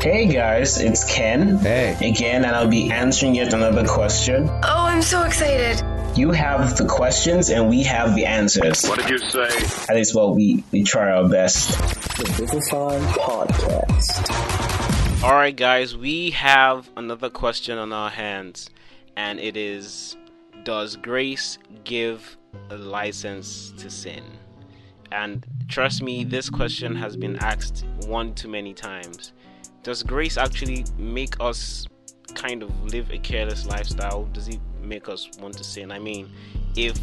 Hey guys, it's Ken. Hey. Again, and I'll be answering yet another question. Oh, I'm so excited. You have the questions and we have the answers. What did you say? At least, well, we, we try our best. The Business On Podcast. All right, guys, we have another question on our hands, and it is Does grace give a license to sin? And trust me, this question has been asked one too many times. Does grace actually make us kind of live a careless lifestyle? Does it make us want to sin? I mean, if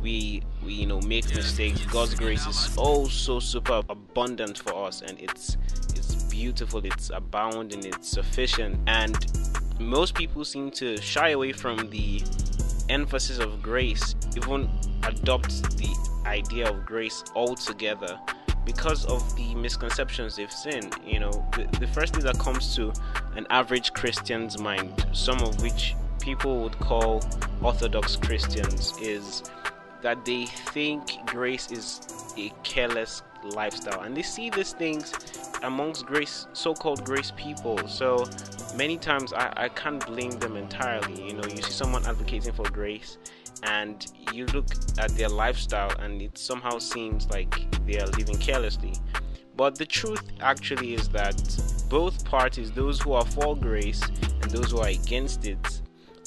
we, we you know make mistakes, God's grace is oh so super abundant for us, and it's it's beautiful, it's abounding, it's sufficient, and most people seem to shy away from the emphasis of grace, even adopt the idea of grace altogether because of the misconceptions they've seen. You know, the, the first thing that comes to an average Christian's mind, some of which people would call Orthodox Christians, is that they think grace is a careless lifestyle and they see these things amongst grace so-called grace people so many times I, I can't blame them entirely you know you see someone advocating for grace and you look at their lifestyle and it somehow seems like they are living carelessly. But the truth actually is that both parties those who are for grace and those who are against it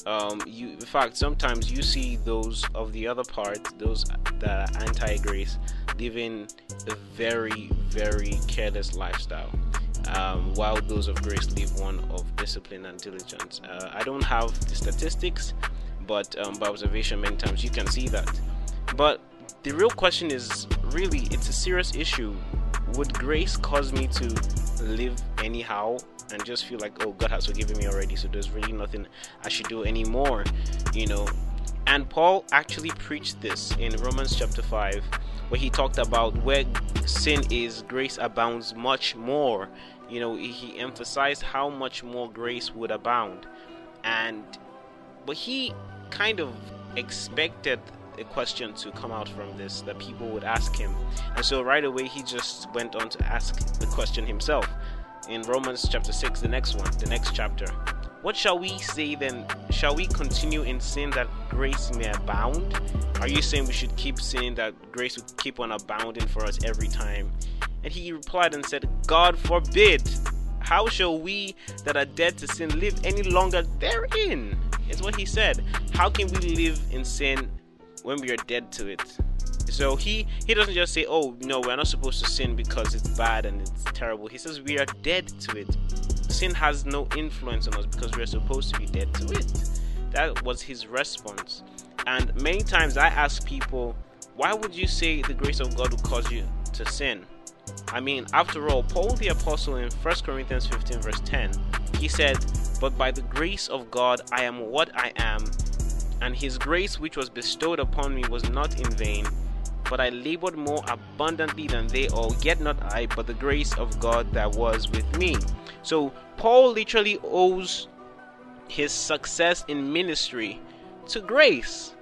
um, you in fact sometimes you see those of the other part those that are anti-grace living a very very careless lifestyle um, while those of grace live one of discipline and diligence. Uh, i don't have the statistics but um, by observation many times you can see that. But the real question is really it's a serious issue. Would grace cause me to live anyhow and just feel like oh god has forgiven me already so there's really nothing i should do anymore you know? And paul actually preached this in romans chapter 5 where he talked about where sin is grace abounds much more. You know he emphasized how much more grace would abound. And but he kind of expected a question to come out from this that people would ask him and so right away he just went on to ask the question himself in Romans chapter 6, the next one, the next chapter. What shall we say then? Shall we continue in sin that grace may abound? Are you saying we should keep sinning that grace would keep on abounding for us every time? And he replied and said, God forbid. How shall we that are dead to sin live any longer therein? Is what he said. How can we live in sin when we are dead to it? So he he doesn't just say, "Oh, no, we're not supposed to sin because it's bad and it's terrible." He says we are dead to it. Sin has no influence on us because we are supposed to be dead to it. That was his response. And many times I ask people, "Why would you say the grace of God will cause you to sin?" I mean, after all, Paul the apostle in 1 Corinthians 15 verse 10, he said, "But by the grace of God I am what I am." And his grace which was bestowed upon me was not in vain, but I labored more abundantly than they all, yet not I, but the grace of God that was with me. So Paul literally owes his success in ministry to grace.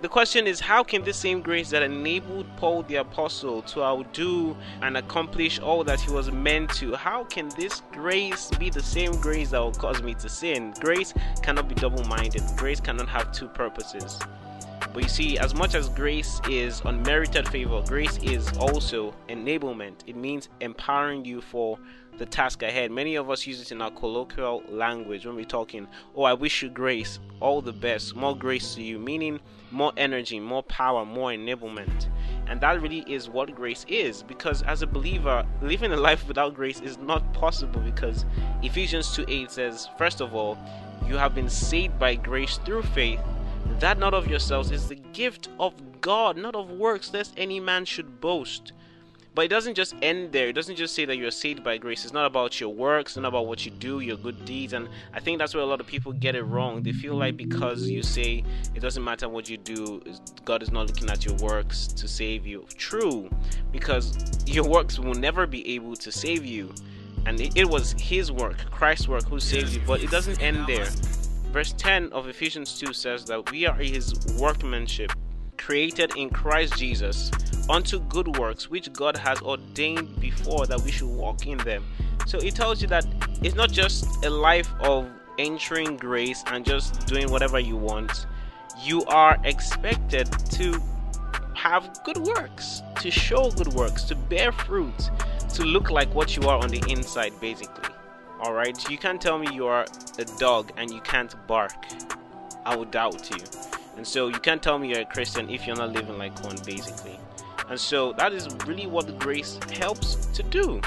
The question is, how can this same grace that enabled Paul the Apostle to outdo and accomplish all that he was meant to, how can this grace be the same grace that will cause me to sin? Grace cannot be double minded, grace cannot have two purposes. But you see, as much as grace is unmerited favor, grace is also enablement. It means empowering you for the task ahead. Many of us use it in our colloquial language when we're talking, Oh, I wish you grace, all the best, more grace to you, meaning more energy, more power, more enablement. And that really is what grace is because as a believer, living a life without grace is not possible because Ephesians 2 8 says, First of all, you have been saved by grace through faith that not of yourselves is the gift of God, not of works, lest any man should boast. But it doesn't just end there. It doesn't just say that you're saved by grace. It's not about your works, not about what you do, your good deeds. And I think that's where a lot of people get it wrong. They feel like because you say it doesn't matter what you do, God is not looking at your works to save you. True, because your works will never be able to save you. And it, was His work, Christ's work, who saved you. But it doesn't end there. Verse 10 of Ephesians 2 says that we are his workmanship, created in Christ Jesus, unto good works which God has ordained before that we should walk in them. So it tells you that it's not just a life of entering grace and just doing whatever you want. You are expected to have good works, to show good works, to bear fruit, to look like what you are on the inside, basically. Alright? You can't tell me you are a dog and you can't bark. I would doubt you. And so you can't tell me you're a Christian if you're not living like one, basically. And so that is really what grace helps to do.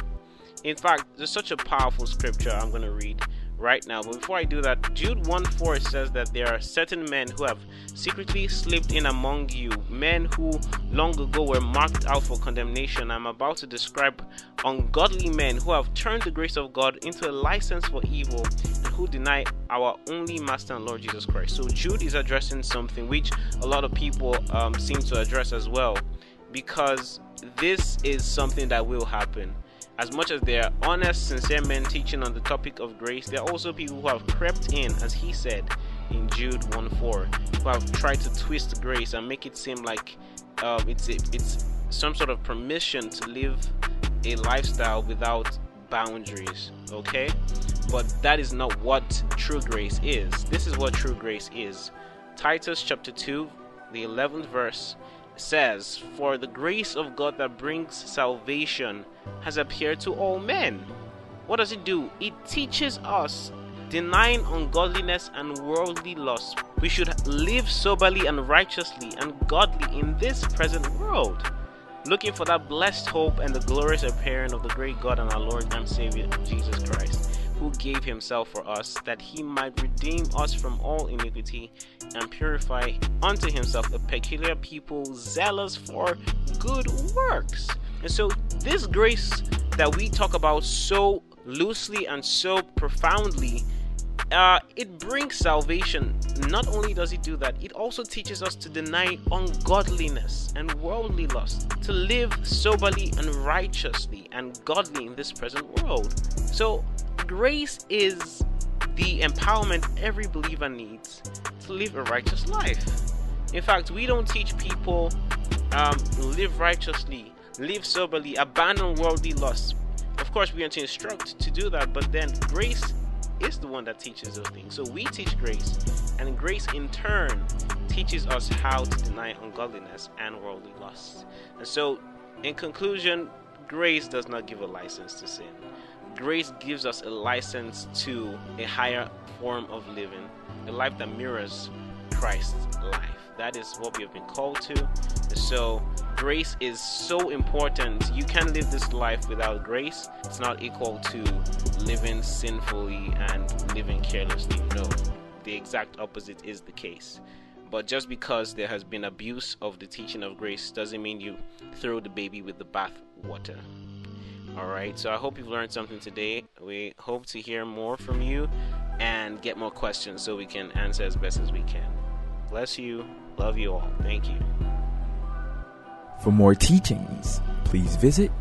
In fact, there's such a powerful scripture I'm going to read right now. But before I do that, Jude 1 4 says that there are certain men who have secretly slipped in among you, men who long ago were marked out for condemnation. I'm about to describe ungodly men who have turned the grace of God into a license for evil and who deny our only Master and Lord Jesus Christ. So Jude is addressing something which a lot of people um, seem to address as well, because this is something that will happen as much as they are honest, sincere men teaching on the topic of grace, there are also people who have crept in, as he said in Jude 1 4, who have tried to twist grace and make it seem like um, it's, it's some sort of permission to live a lifestyle without boundaries, okay? But that is not what true grace is. This is what true grace is. Titus chapter 2, the 11th verse says, For the grace of God that brings salvation has appeared to all men. What does it do? It teaches us denying ungodliness and worldly lust. We should live soberly and righteously and godly in this present world, looking for that blessed hope and the glorious appearing of the great God and our Lord and Savior Jesus Christ who gave himself for us, that he might redeem us from all iniquity and purify unto himself a peculiar people zealous for good works. And so, this grace that we talk about so loosely and so profoundly uh, it brings salvation. Not only does it do that, it also teaches us to deny ungodliness and worldly lust, to live soberly and righteously and godly in this present world. So, grace is the empowerment every believer needs to live a righteous life. In fact, we don't teach people um, live righteously, live soberly, abandon worldly lusts. Of course, we are to instruct to do that, but then grace is the one that teaches those things. So we teach grace, and grace in turn teaches us how to deny ungodliness and worldly lusts. And so, in conclusion, grace does not give a license to sin. Grace gives us a license to a higher form of living, a life that mirrors Christ's life. That is what we have been called to. So, grace is so important. You can't live this life without grace. It's not equal to living sinfully and living carelessly. No, the exact opposite is the case. But just because there has been abuse of the teaching of grace doesn't mean you throw the baby with the bath water. All right, so I hope you've learned something today. We hope to hear more from you and get more questions so we can answer as best as we can. Bless you. Love you all. Thank you. For more teachings, please visit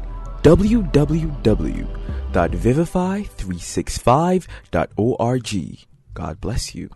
www.vivify365.org. God bless you.